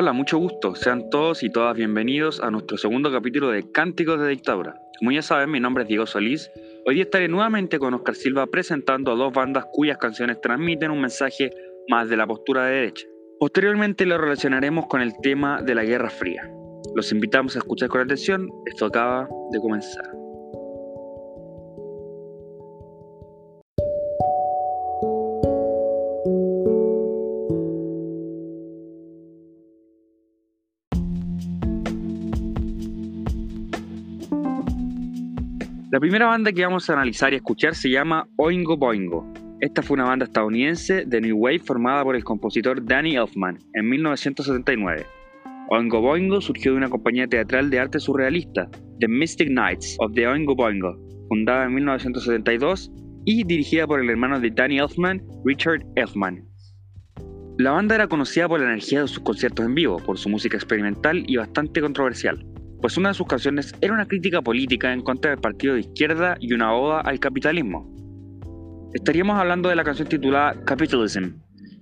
Hola, mucho gusto. Sean todos y todas bienvenidos a nuestro segundo capítulo de Cánticos de Dictadura. Como ya saben, mi nombre es Diego Solís. Hoy día estaré nuevamente con Oscar Silva presentando a dos bandas cuyas canciones transmiten un mensaje más de la postura de derecha. Posteriormente lo relacionaremos con el tema de la Guerra Fría. Los invitamos a escuchar con atención, esto acaba de comenzar. La primera banda que vamos a analizar y escuchar se llama Oingo Boingo. Esta fue una banda estadounidense de New Wave formada por el compositor Danny Elfman en 1979. Oingo Boingo surgió de una compañía teatral de arte surrealista, The Mystic Knights of the Oingo Boingo, fundada en 1972 y dirigida por el hermano de Danny Elfman, Richard Elfman. La banda era conocida por la energía de sus conciertos en vivo, por su música experimental y bastante controversial pues una de sus canciones era una crítica política en contra del partido de izquierda y una oda al capitalismo. Estaríamos hablando de la canción titulada Capitalism,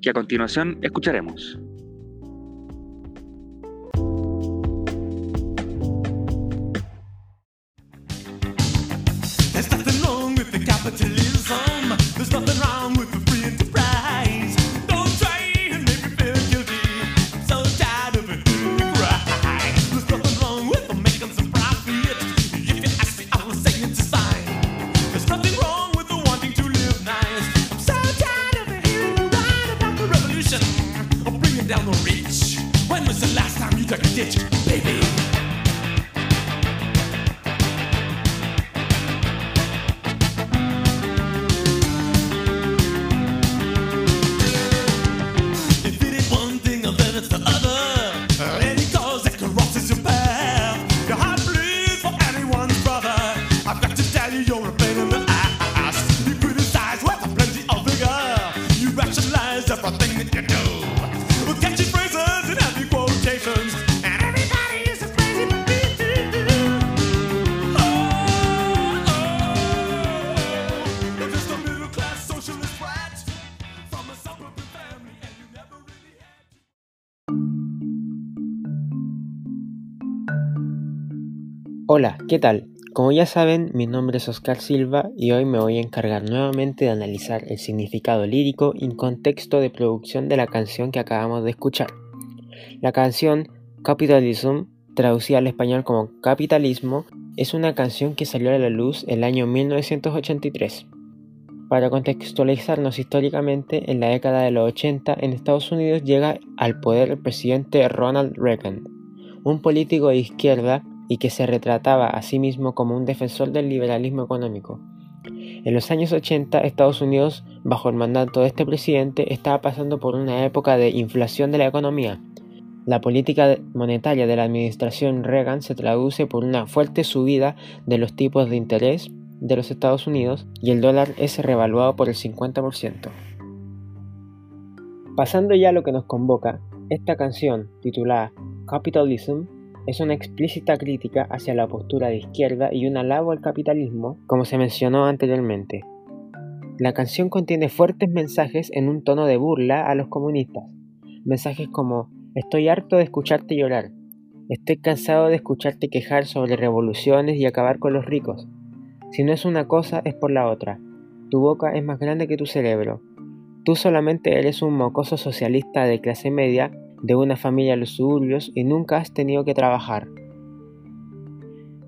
que a continuación escucharemos. down the reach. When was the last time you dug a ditch, baby? Hola, ¿qué tal? Como ya saben, mi nombre es Oscar Silva y hoy me voy a encargar nuevamente de analizar el significado lírico y contexto de producción de la canción que acabamos de escuchar. La canción Capitalism, traducida al español como Capitalismo, es una canción que salió a la luz el año 1983. Para contextualizarnos históricamente, en la década de los 80 en Estados Unidos llega al poder el presidente Ronald Reagan, un político de izquierda y que se retrataba a sí mismo como un defensor del liberalismo económico. En los años 80, Estados Unidos, bajo el mandato de este presidente, estaba pasando por una época de inflación de la economía. La política monetaria de la administración Reagan se traduce por una fuerte subida de los tipos de interés de los Estados Unidos y el dólar es revaluado por el 50%. Pasando ya a lo que nos convoca, esta canción titulada Capitalism es una explícita crítica hacia la postura de izquierda y un alabo al capitalismo, como se mencionó anteriormente. La canción contiene fuertes mensajes en un tono de burla a los comunistas. Mensajes como Estoy harto de escucharte llorar. Estoy cansado de escucharte quejar sobre revoluciones y acabar con los ricos. Si no es una cosa, es por la otra. Tu boca es más grande que tu cerebro. Tú solamente eres un mocoso socialista de clase media de una familia de los suburbios y nunca has tenido que trabajar.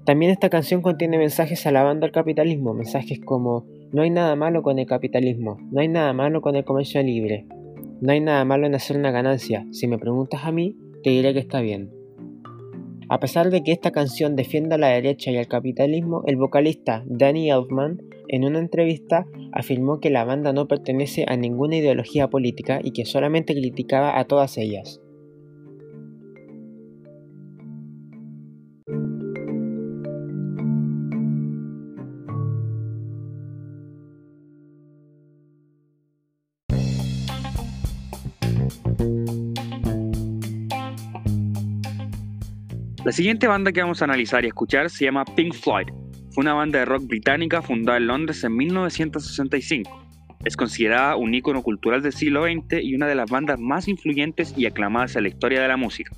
También esta canción contiene mensajes alabando al capitalismo, mensajes como no hay nada malo con el capitalismo, no hay nada malo con el comercio libre, no hay nada malo en hacer una ganancia, si me preguntas a mí, te diré que está bien. A pesar de que esta canción defienda a la derecha y al capitalismo, el vocalista Danny Elfman en una entrevista afirmó que la banda no pertenece a ninguna ideología política y que solamente criticaba a todas ellas. La siguiente banda que vamos a analizar y escuchar se llama Pink Floyd. Una banda de rock británica fundada en Londres en 1965. Es considerada un ícono cultural del siglo XX y una de las bandas más influyentes y aclamadas en la historia de la música.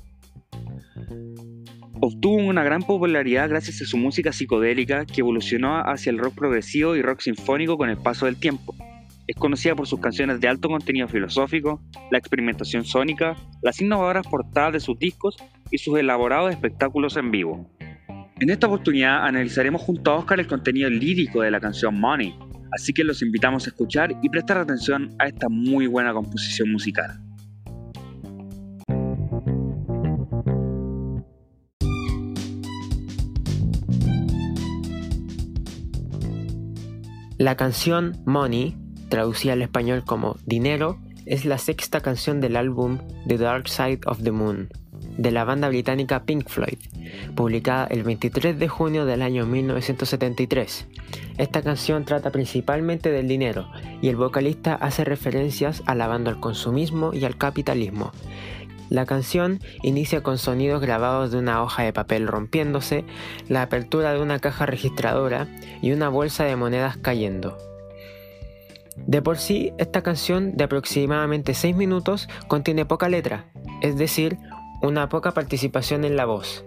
Obtuvo una gran popularidad gracias a su música psicodélica que evolucionó hacia el rock progresivo y rock sinfónico con el paso del tiempo. Es conocida por sus canciones de alto contenido filosófico, la experimentación sónica, las innovadoras portadas de sus discos y sus elaborados espectáculos en vivo. En esta oportunidad analizaremos junto a Oscar el contenido lírico de la canción Money, así que los invitamos a escuchar y prestar atención a esta muy buena composición musical. La canción Money traducida al español como Dinero, es la sexta canción del álbum The Dark Side of the Moon, de la banda británica Pink Floyd, publicada el 23 de junio del año 1973. Esta canción trata principalmente del dinero y el vocalista hace referencias alabando al consumismo y al capitalismo. La canción inicia con sonidos grabados de una hoja de papel rompiéndose, la apertura de una caja registradora y una bolsa de monedas cayendo. De por sí, esta canción de aproximadamente 6 minutos contiene poca letra, es decir, una poca participación en la voz,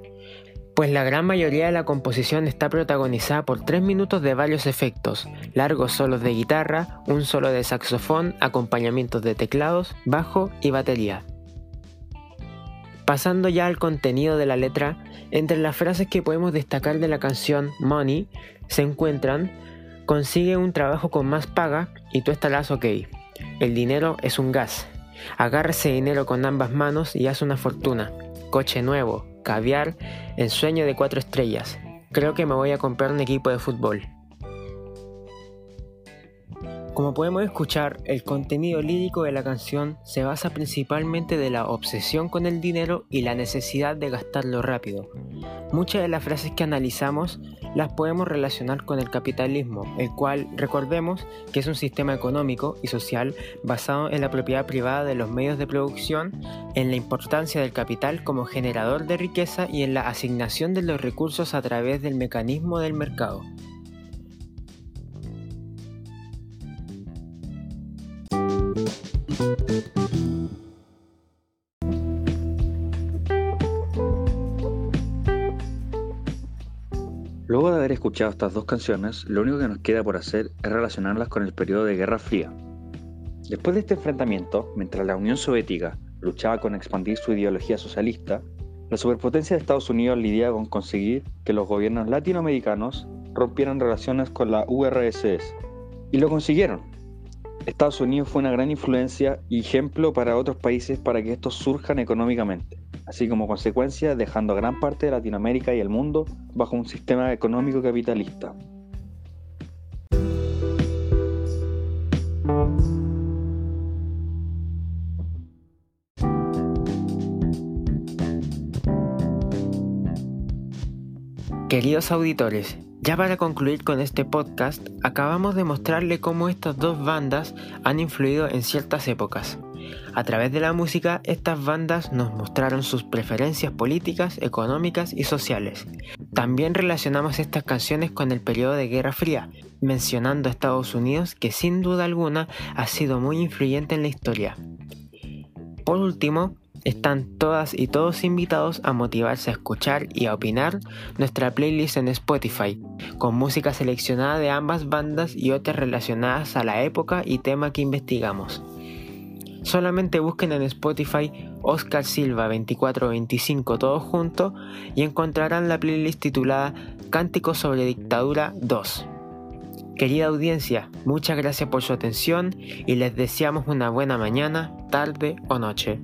pues la gran mayoría de la composición está protagonizada por 3 minutos de varios efectos, largos solos de guitarra, un solo de saxofón, acompañamientos de teclados, bajo y batería. Pasando ya al contenido de la letra, entre las frases que podemos destacar de la canción Money se encuentran Consigue un trabajo con más paga y tú estarás ok. El dinero es un gas. Agarra ese dinero con ambas manos y haz una fortuna. Coche nuevo, caviar, ensueño de cuatro estrellas. Creo que me voy a comprar un equipo de fútbol. Como podemos escuchar, el contenido lírico de la canción se basa principalmente de la obsesión con el dinero y la necesidad de gastarlo rápido. Muchas de las frases que analizamos las podemos relacionar con el capitalismo, el cual recordemos que es un sistema económico y social basado en la propiedad privada de los medios de producción, en la importancia del capital como generador de riqueza y en la asignación de los recursos a través del mecanismo del mercado. Luego de haber escuchado estas dos canciones, lo único que nos queda por hacer es relacionarlas con el periodo de Guerra Fría. Después de este enfrentamiento, mientras la Unión Soviética luchaba con expandir su ideología socialista, la superpotencia de Estados Unidos lidiaba con conseguir que los gobiernos latinoamericanos rompieran relaciones con la URSS. Y lo consiguieron. Estados Unidos fue una gran influencia y ejemplo para otros países para que estos surjan económicamente así como consecuencia dejando a gran parte de Latinoamérica y el mundo bajo un sistema económico capitalista. Queridos auditores, ya para concluir con este podcast, acabamos de mostrarle cómo estas dos bandas han influido en ciertas épocas. A través de la música, estas bandas nos mostraron sus preferencias políticas, económicas y sociales. También relacionamos estas canciones con el periodo de Guerra Fría, mencionando a Estados Unidos que sin duda alguna ha sido muy influyente en la historia. Por último, están todas y todos invitados a motivarse a escuchar y a opinar nuestra playlist en Spotify, con música seleccionada de ambas bandas y otras relacionadas a la época y tema que investigamos. Solamente busquen en Spotify Oscar Silva 2425 todo junto y encontrarán la playlist titulada Cánticos sobre Dictadura 2. Querida audiencia, muchas gracias por su atención y les deseamos una buena mañana, tarde o noche.